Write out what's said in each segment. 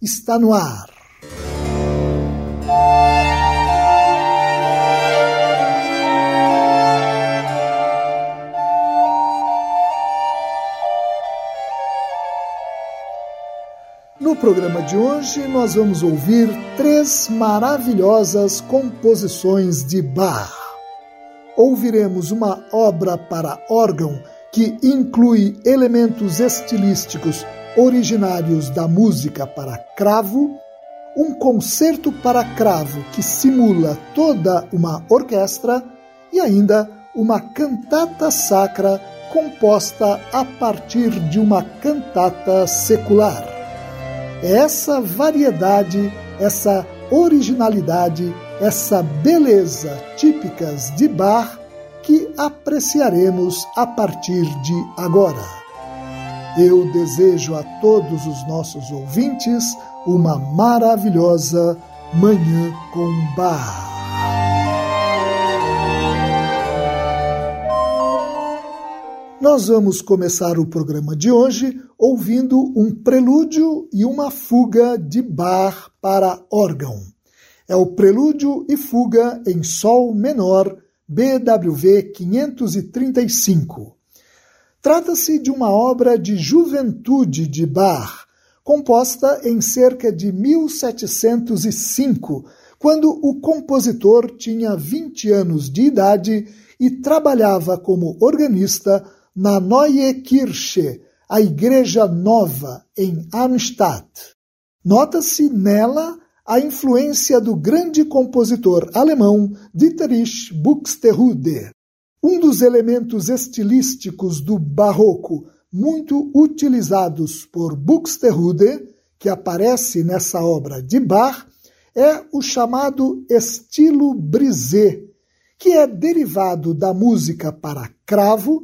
está no ar. No programa de hoje, nós vamos ouvir três maravilhosas composições de Bach. Ouviremos uma obra para órgão que inclui elementos estilísticos originários da música para cravo, um concerto para cravo que simula toda uma orquestra e ainda uma cantata sacra composta a partir de uma cantata secular. É essa variedade, essa originalidade, essa beleza típicas de Bach que apreciaremos a partir de agora. Eu desejo a todos os nossos ouvintes uma maravilhosa Manhã com Bar. Nós vamos começar o programa de hoje ouvindo um prelúdio e uma fuga de Bar para órgão. É o prelúdio e fuga em Sol menor, BWV 535. Trata-se de uma obra de juventude de Bach, composta em cerca de 1705, quando o compositor tinha 20 anos de idade e trabalhava como organista na Neue Kirche, a Igreja Nova, em Arnstadt. Nota-se nela a influência do grande compositor alemão Dietrich Buxtehude. Um dos elementos estilísticos do barroco muito utilizados por Buxtehude, que aparece nessa obra de Bach, é o chamado estilo brisé, que é derivado da música para cravo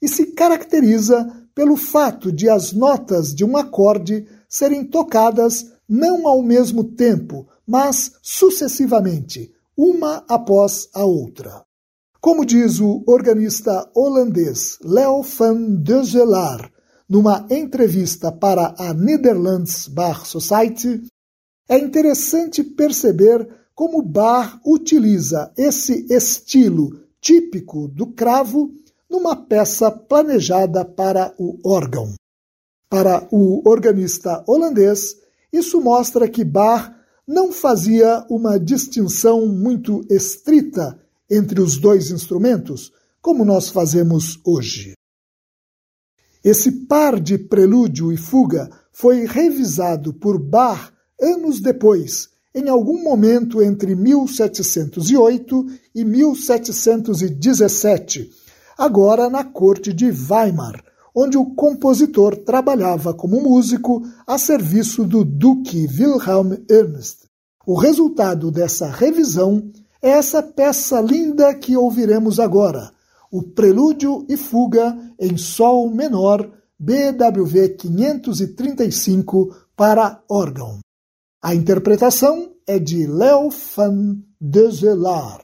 e se caracteriza pelo fato de as notas de um acorde serem tocadas não ao mesmo tempo, mas sucessivamente, uma após a outra. Como diz o organista holandês Leo van Duzelaar numa entrevista para a Netherlands Bar Society, é interessante perceber como Bach utiliza esse estilo típico do cravo numa peça planejada para o órgão. Para o organista holandês, isso mostra que Bach não fazia uma distinção muito estrita entre os dois instrumentos, como nós fazemos hoje. Esse par de prelúdio e fuga foi revisado por Bach anos depois, em algum momento entre 1708 e 1717, agora na corte de Weimar, onde o compositor trabalhava como músico a serviço do Duque Wilhelm Ernst. O resultado dessa revisão essa peça linda que ouviremos agora, o Prelúdio e Fuga em Sol menor, BWV 535 para órgão. A interpretação é de Leo van Dezelaar.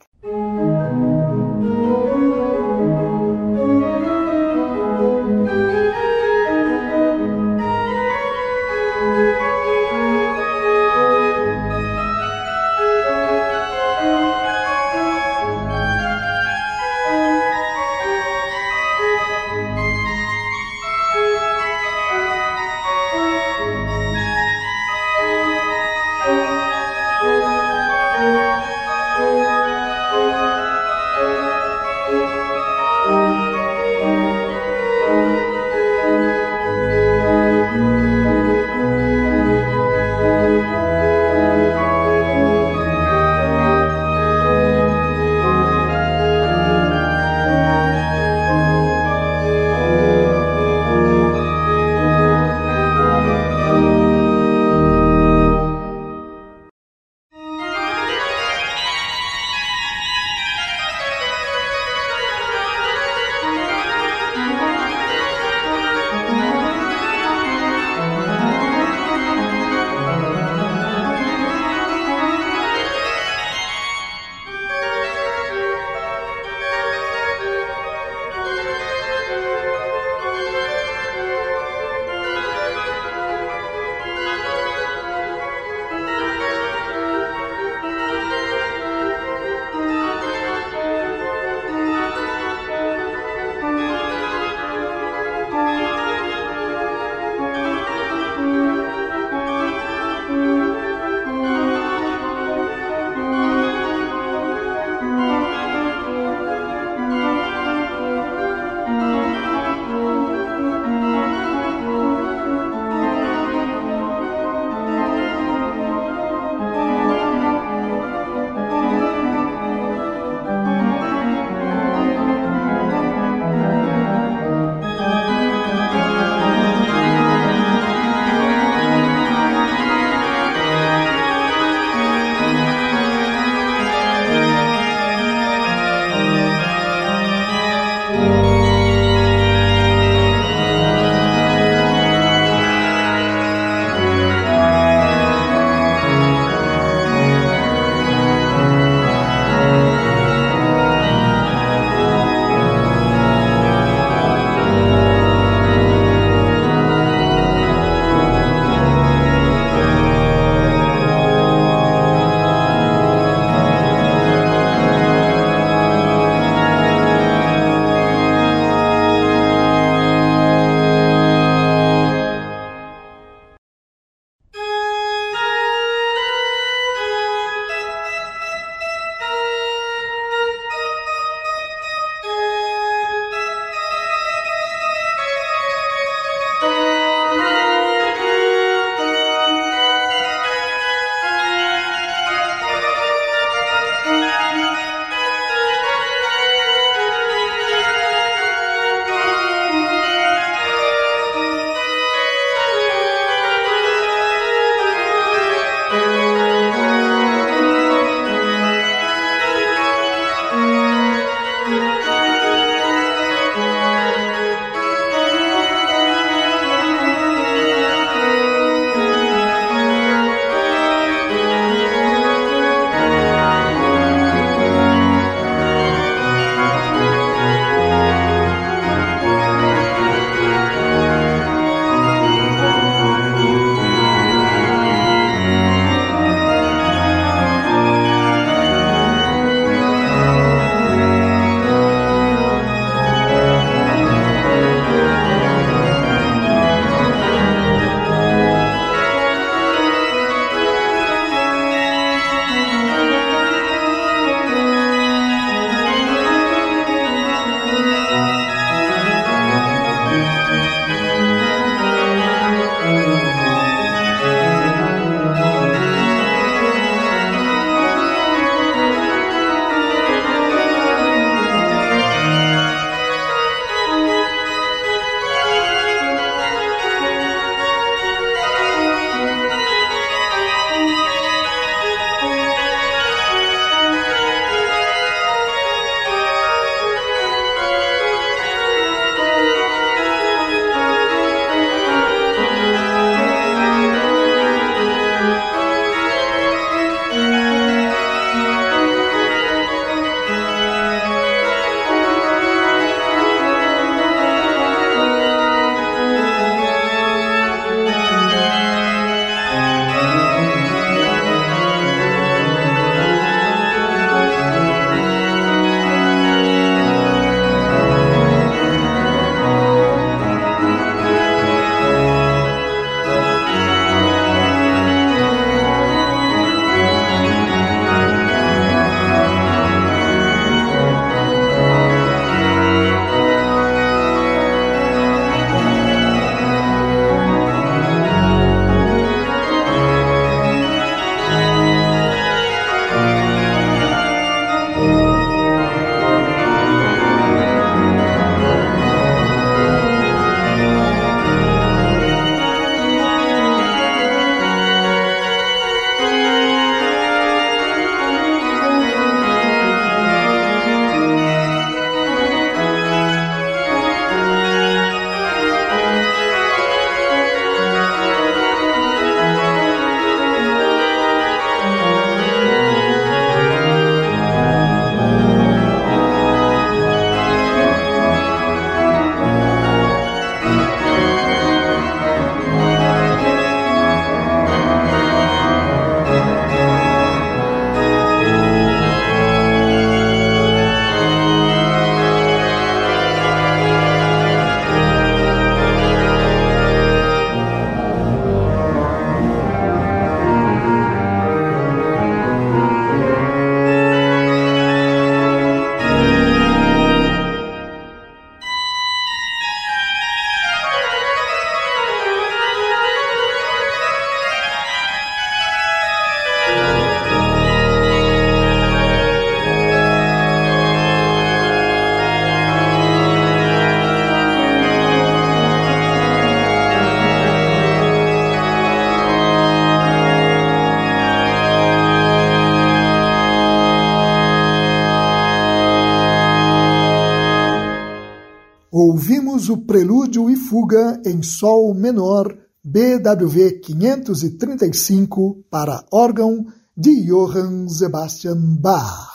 Ouvimos o prelúdio e fuga em sol menor BWV 535 para órgão de Johann Sebastian Bach.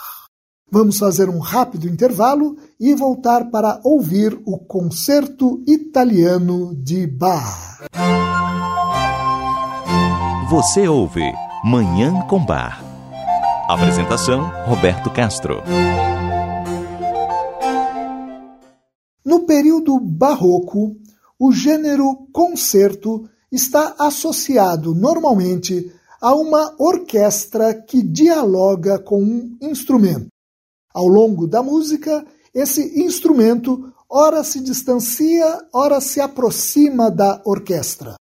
Vamos fazer um rápido intervalo e voltar para ouvir o concerto italiano de Bach. Você ouve Manhã com Bar. Apresentação Roberto Castro. No período barroco, o gênero concerto está associado normalmente a uma orquestra que dialoga com um instrumento. Ao longo da música, esse instrumento ora se distancia, ora se aproxima da orquestra.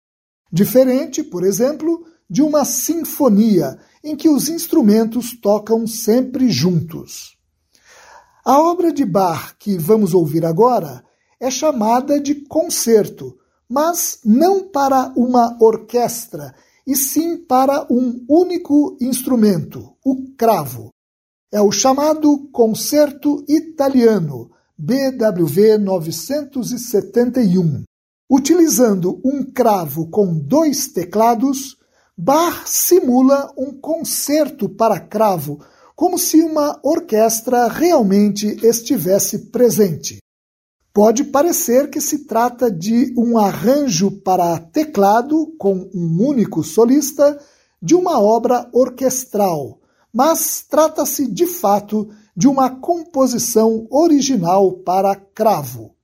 Diferente, por exemplo, de uma sinfonia em que os instrumentos tocam sempre juntos. A obra de Bach que vamos ouvir agora é chamada de concerto, mas não para uma orquestra, e sim para um único instrumento, o cravo. É o chamado Concerto Italiano, BWV 971. Utilizando um cravo com dois teclados, Bach simula um concerto para cravo, como se uma orquestra realmente estivesse presente. Pode parecer que se trata de um arranjo para teclado com um único solista de uma obra orquestral, mas trata-se de fato de uma composição original para cravo.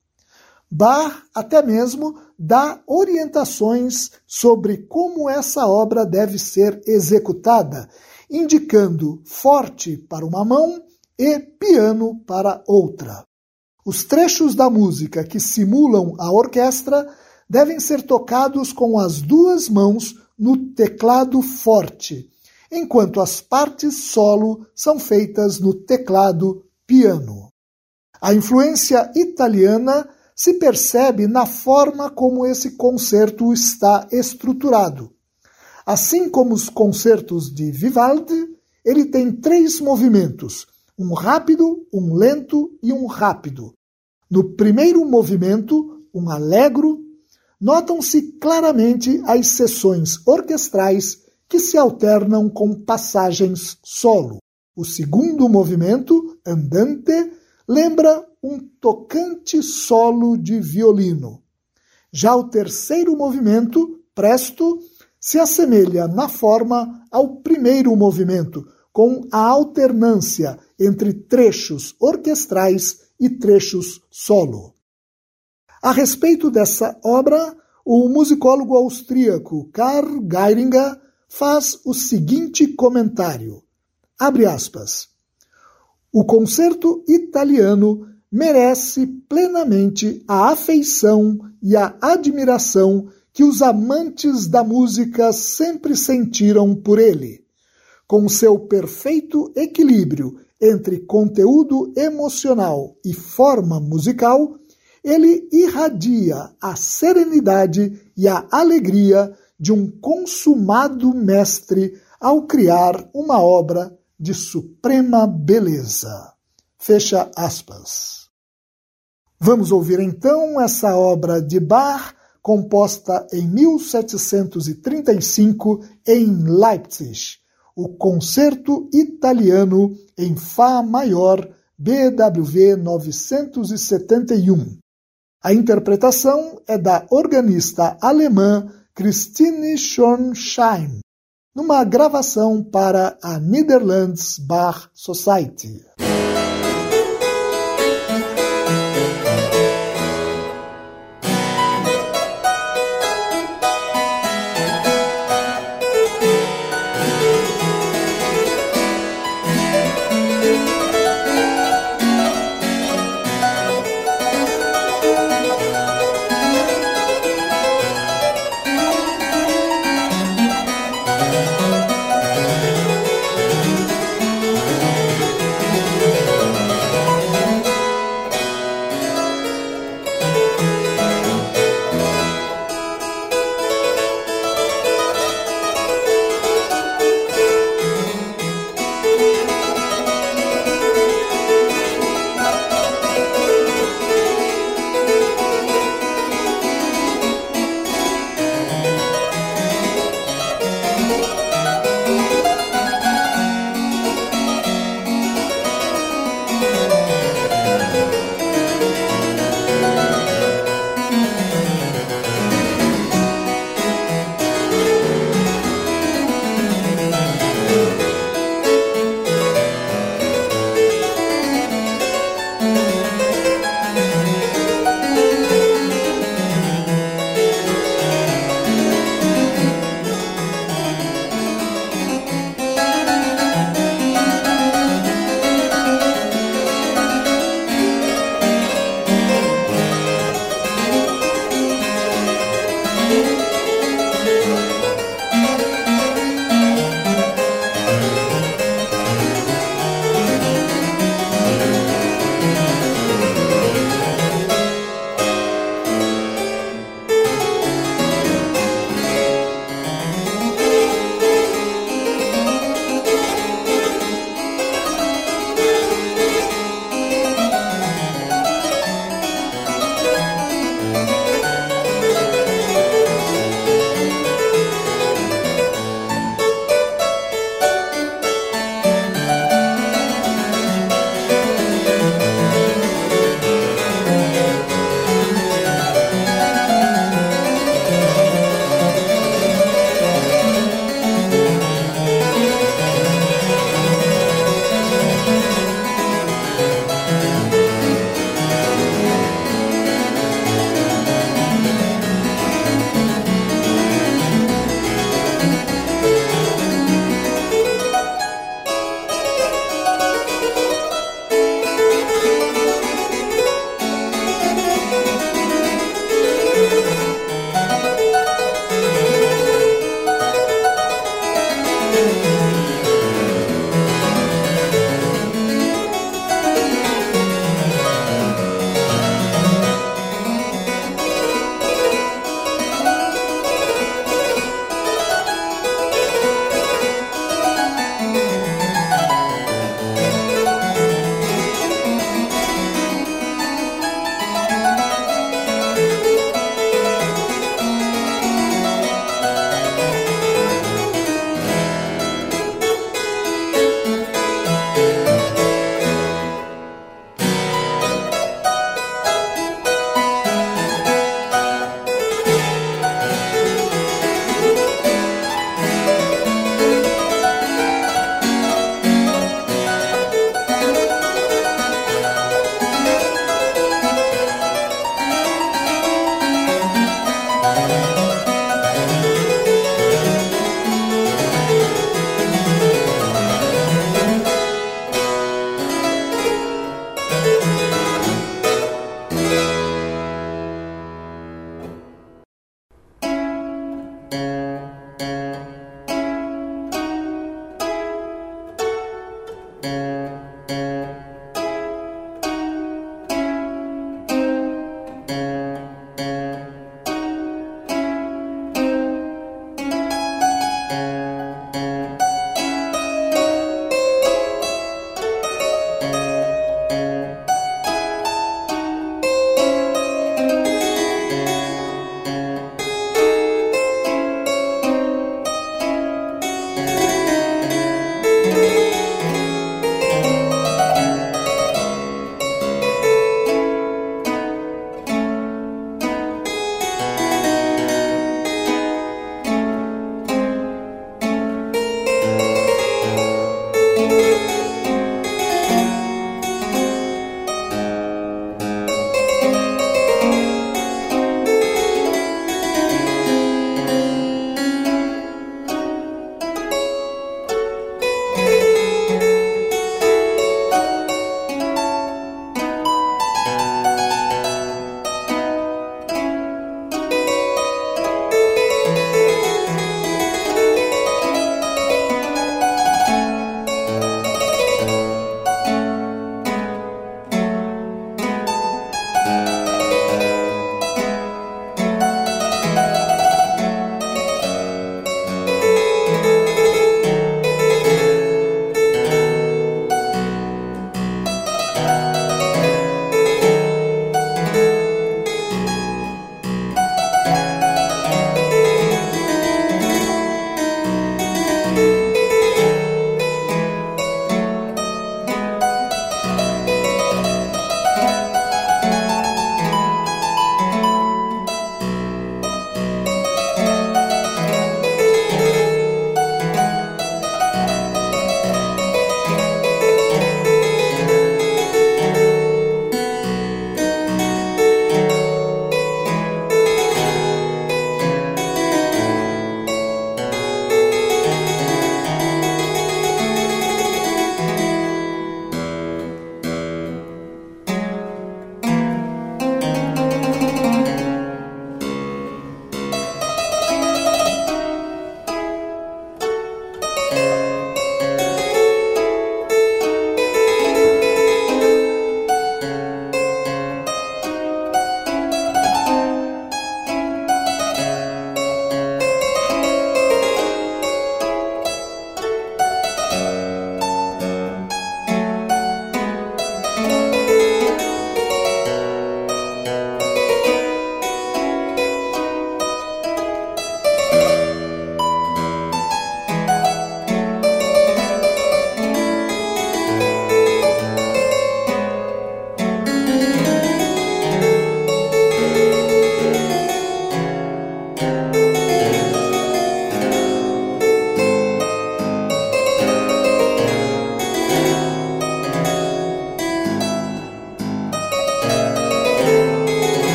Bach até mesmo dá orientações sobre como essa obra deve ser executada, indicando forte para uma mão e piano para outra. Os trechos da música que simulam a orquestra devem ser tocados com as duas mãos no teclado forte, enquanto as partes solo são feitas no teclado piano. A influência italiana se percebe na forma como esse concerto está estruturado. Assim como os concertos de Vivaldi, ele tem três movimentos, um rápido, um lento e um rápido. No primeiro movimento, um allegro, notam-se claramente as sessões orquestrais que se alternam com passagens solo. O segundo movimento, andante, lembra um tocante solo de violino. Já o terceiro movimento, presto, se assemelha na forma ao primeiro movimento, com a alternância entre trechos orquestrais e trechos solo. A respeito dessa obra, o musicólogo austríaco Karl Geiringer faz o seguinte comentário: abre aspas. O concerto italiano merece plenamente a afeição e a admiração que os amantes da música sempre sentiram por ele com seu perfeito equilíbrio entre conteúdo emocional e forma musical, ele irradia a serenidade e a alegria de um consumado mestre ao criar uma obra de suprema beleza. Fecha aspas. Vamos ouvir então essa obra de Bach, composta em 1735 em Leipzig o Concerto Italiano em Fá Maior BWV 971. A interpretação é da organista alemã Christine Schornschein, numa gravação para a Netherlands Bar Society.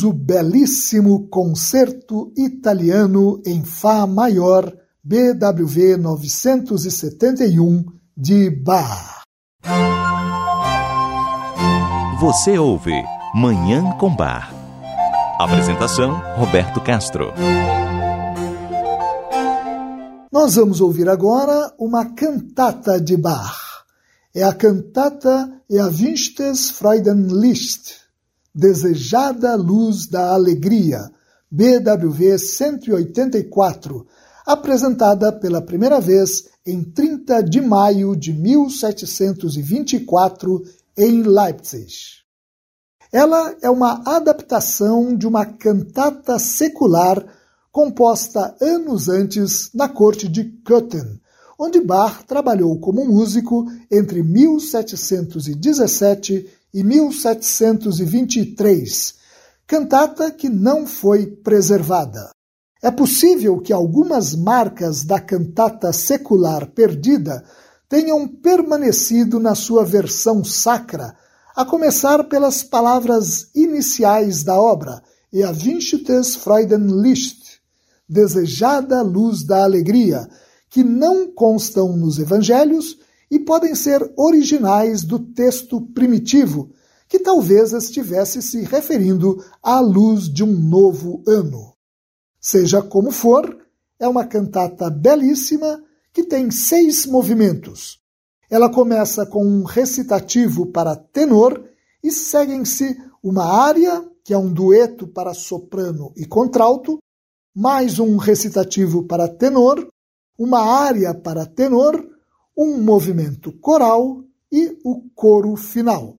Ouvimos o belíssimo Concerto Italiano em Fá Maior, BWV 971, de Bach. Você ouve Manhã com Bar. Apresentação: Roberto Castro. Nós vamos ouvir agora uma cantata de Bach. É a cantata Erwünschtes Freudenlicht Desejada Luz da Alegria, BWV 184, apresentada pela primeira vez em 30 de maio de 1724 em Leipzig. Ela é uma adaptação de uma cantata secular composta anos antes na corte de Köthen, onde Bach trabalhou como músico entre 1717 e 1723, cantata que não foi preservada. É possível que algumas marcas da cantata secular perdida tenham permanecido na sua versão sacra, a começar pelas palavras iniciais da obra, e a Vinchtes Freudenlicht, desejada luz da alegria, que não constam nos evangelhos e podem ser originais do texto primitivo, que talvez estivesse se referindo à luz de um novo ano. Seja como for, é uma cantata belíssima que tem seis movimentos. Ela começa com um recitativo para tenor e seguem-se uma área, que é um dueto para soprano e contralto, mais um recitativo para tenor, uma área para tenor, um movimento coral e o coro final.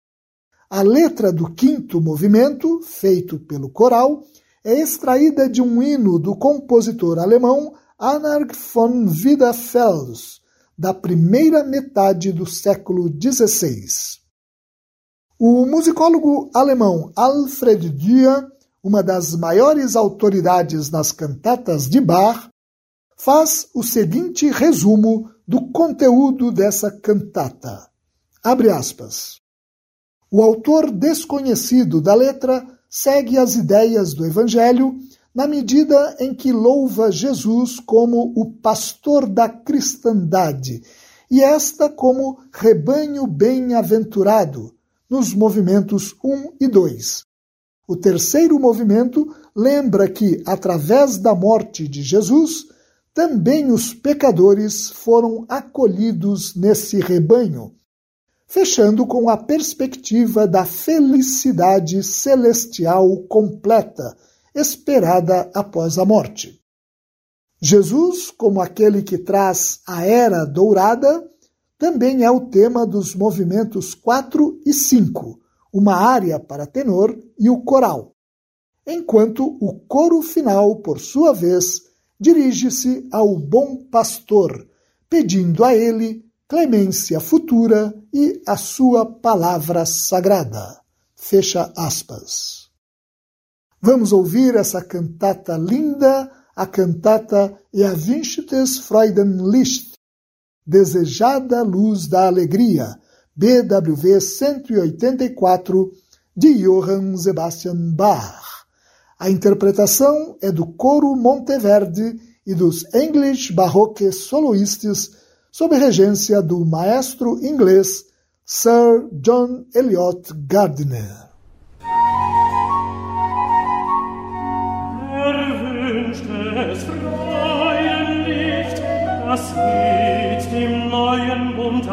A letra do quinto movimento, feito pelo coral, é extraída de um hino do compositor alemão Anarch von Wiederfels, da primeira metade do século XVI. O musicólogo alemão Alfred Dürer, uma das maiores autoridades nas cantatas de Bach, faz o seguinte resumo do conteúdo dessa cantata. Abre aspas. O autor desconhecido da letra segue as ideias do Evangelho na medida em que louva Jesus como o pastor da cristandade e esta como rebanho bem-aventurado, nos movimentos 1 e 2. O terceiro movimento lembra que, através da morte de Jesus, também os pecadores foram acolhidos nesse rebanho, fechando com a perspectiva da felicidade celestial completa, esperada após a morte. Jesus, como aquele que traz a era dourada, também é o tema dos movimentos 4 e 5, uma área para tenor e o coral, enquanto o coro final, por sua vez, dirige-se ao bom pastor, pedindo a ele clemência futura e a sua palavra sagrada. Fecha aspas. Vamos ouvir essa cantata linda, a cantata Erwünschtes Freudenlicht, Desejada Luz da Alegria, BWV 184, de Johann Sebastian Bach. A interpretação é do coro Monteverde e dos English Baroque Soloists, sob regência do maestro inglês Sir John Eliot Gardiner. das Lied dem neuen Bund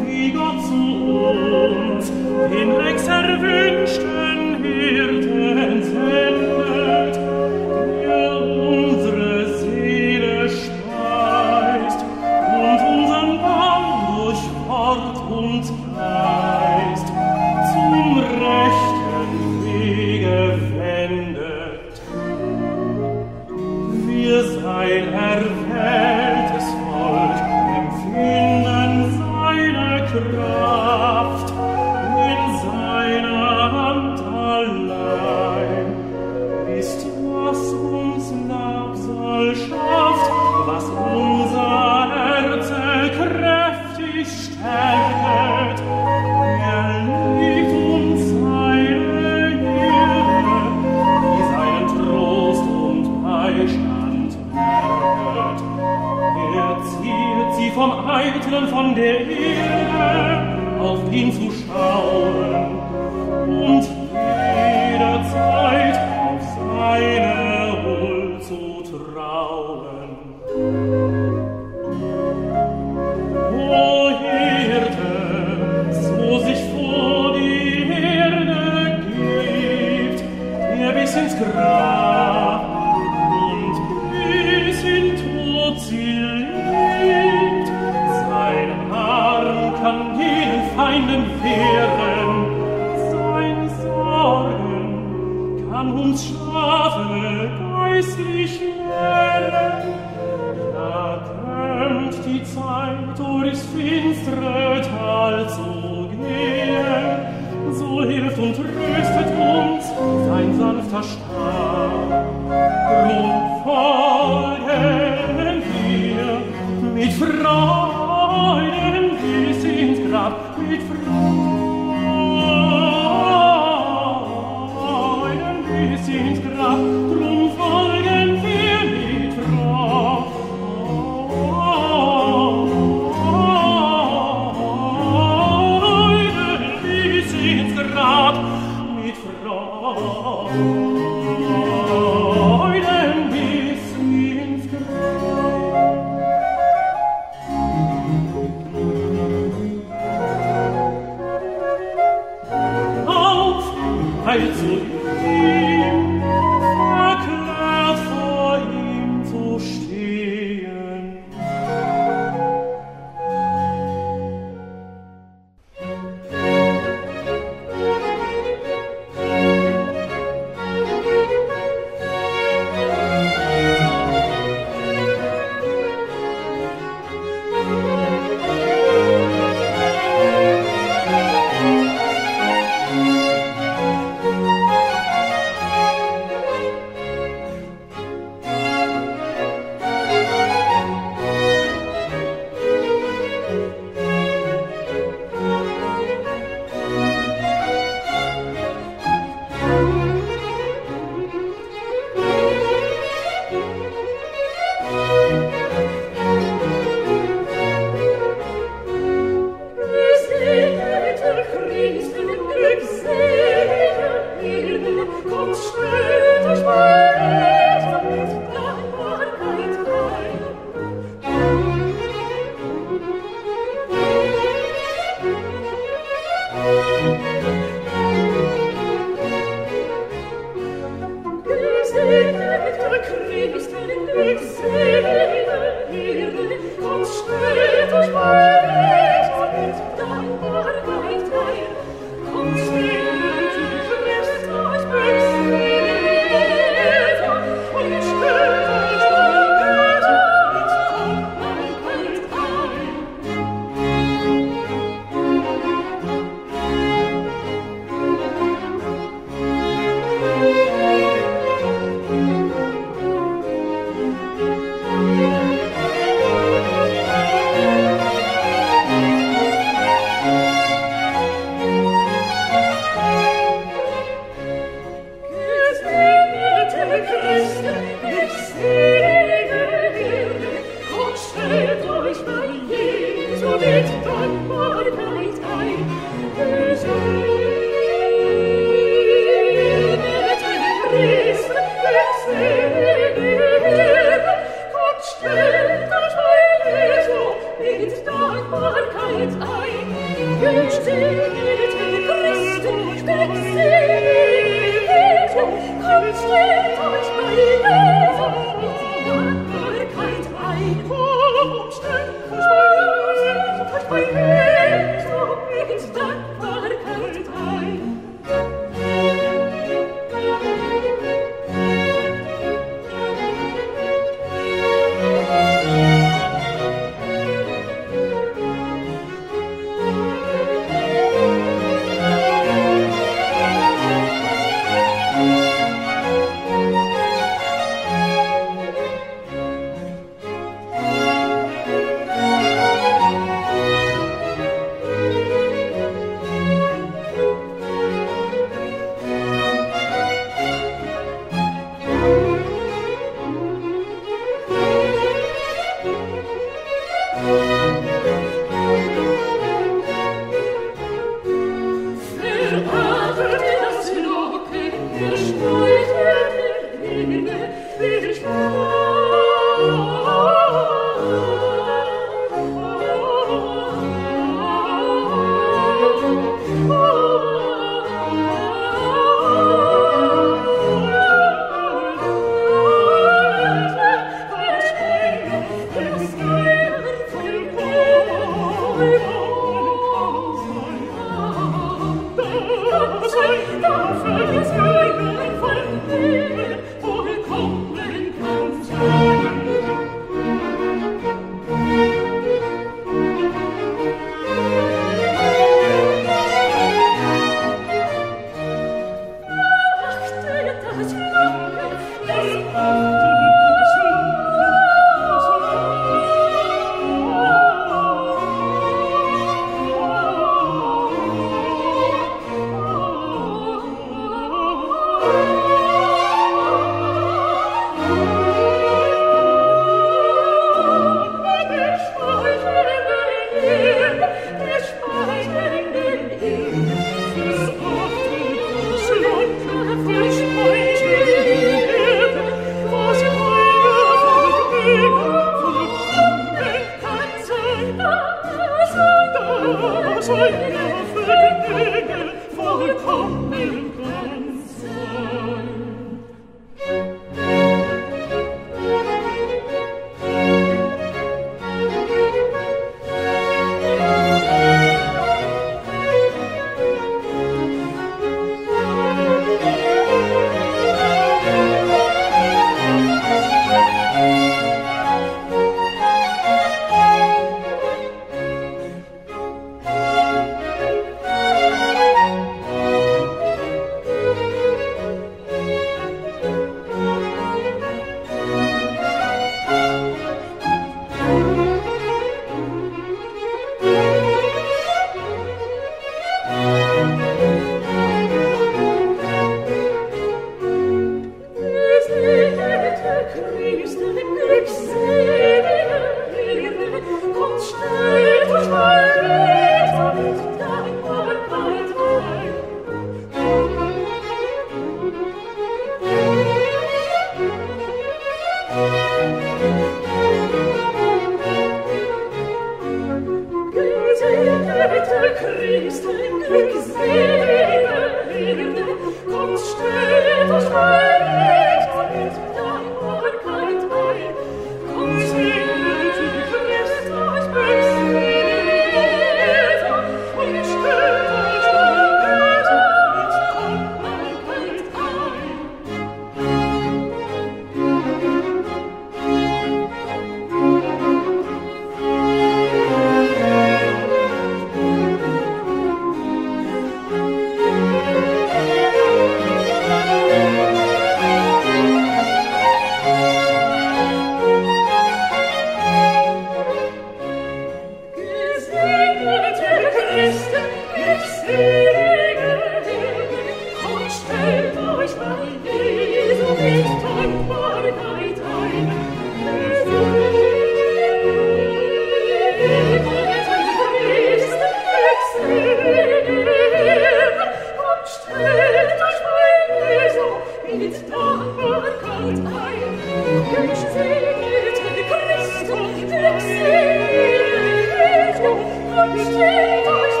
Gott, ich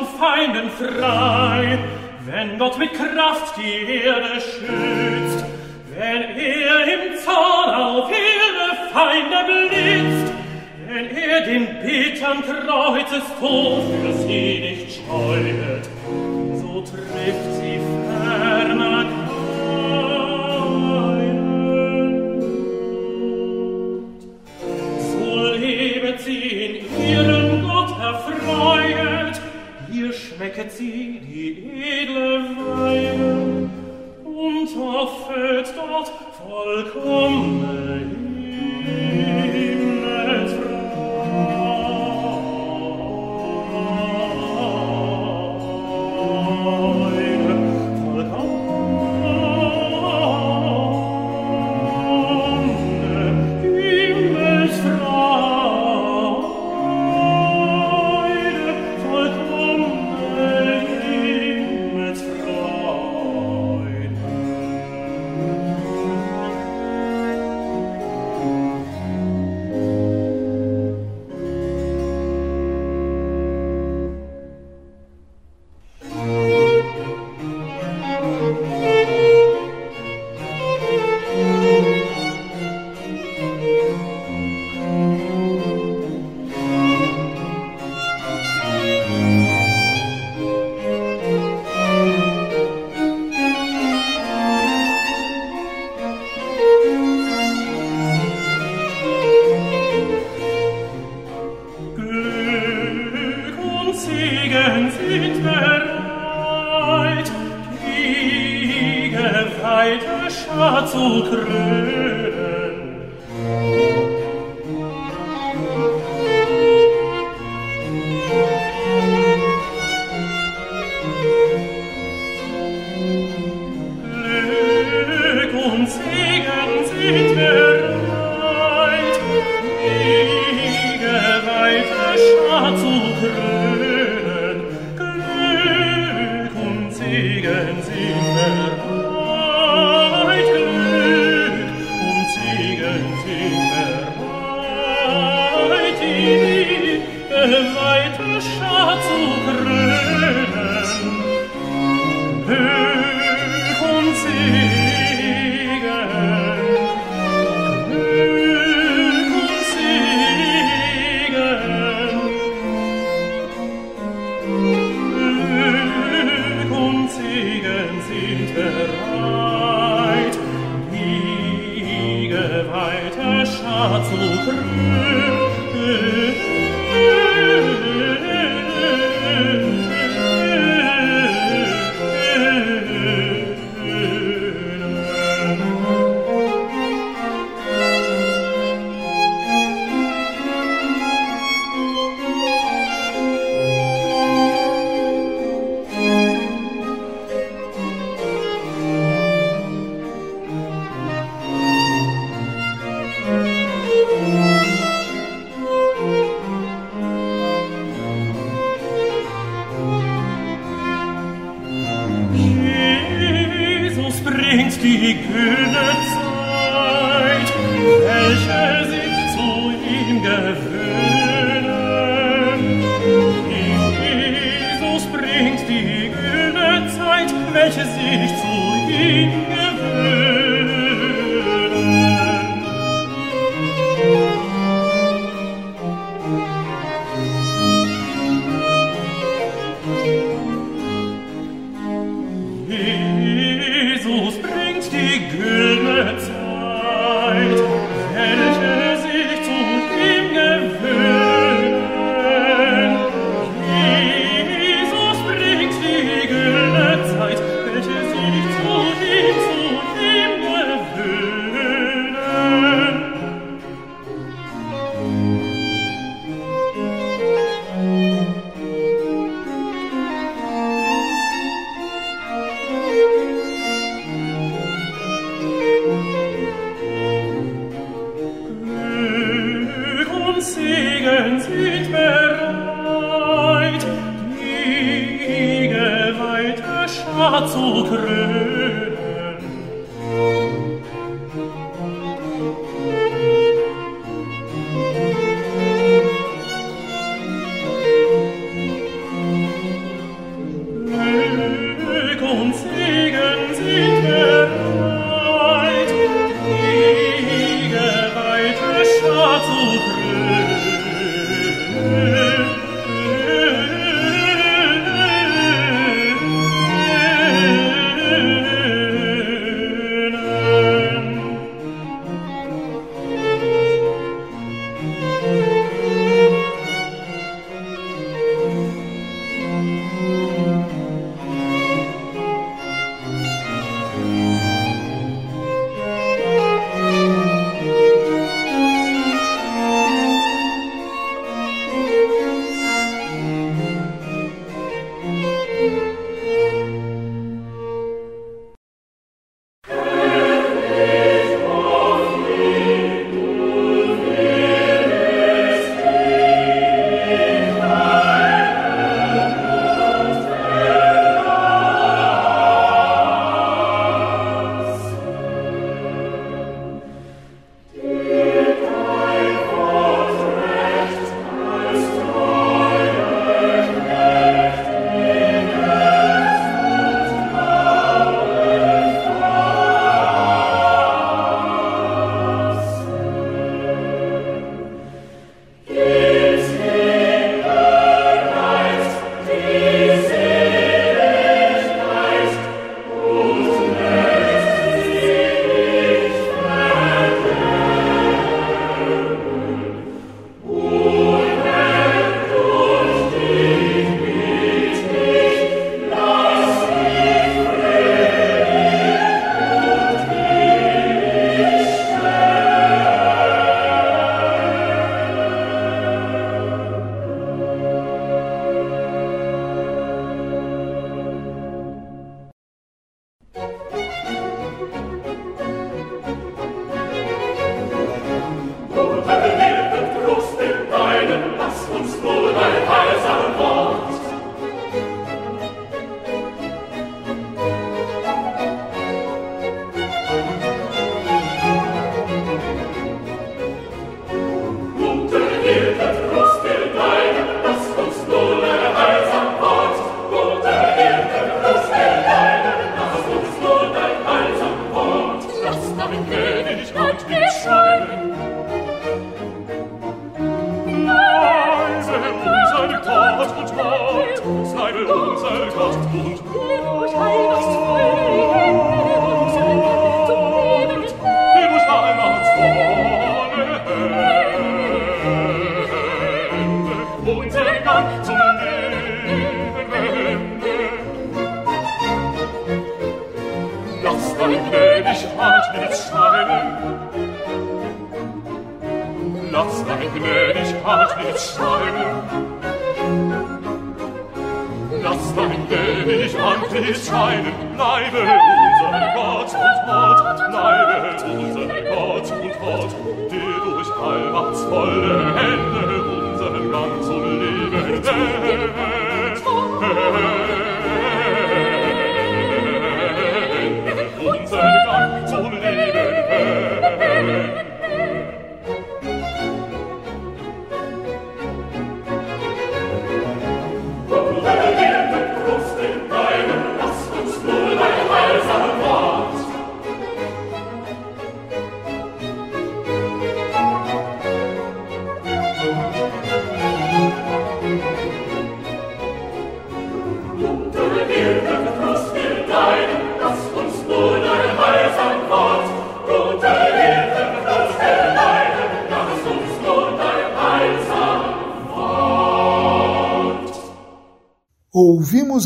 von Feinden frei, wenn Gott mit Kraft die Erde schützt, wenn er im Zorn auf ihre Feinde blitzt, wenn er den Betern Kreuzes Tod für sie nicht scheuet, so trifft sie becket sie die edle Weide und hoffet dort vollkommene Ziegen sind bereit, die geweihte Schar zu krönen. die Kühe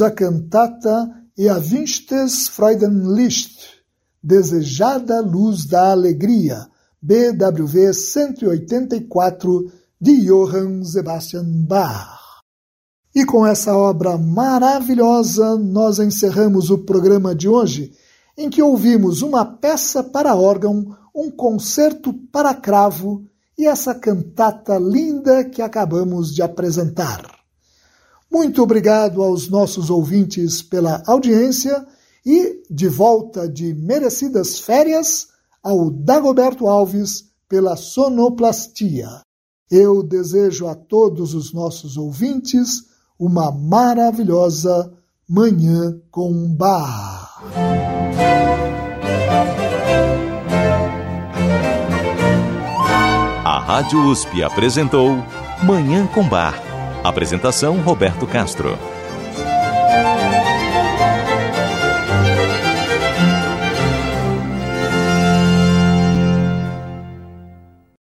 a cantata E a Winstes Freudenlicht, Desejada Luz da Alegria, BWV 184, de Johann Sebastian Bach. E com essa obra maravilhosa, nós encerramos o programa de hoje, em que ouvimos uma peça para órgão, um concerto para cravo e essa cantata linda que acabamos de apresentar. Muito obrigado aos nossos ouvintes pela audiência e de volta de merecidas férias ao Dagoberto Alves pela sonoplastia. Eu desejo a todos os nossos ouvintes uma maravilhosa Manhã com Bar. A Rádio USP apresentou Manhã com Bar Apresentação Roberto Castro.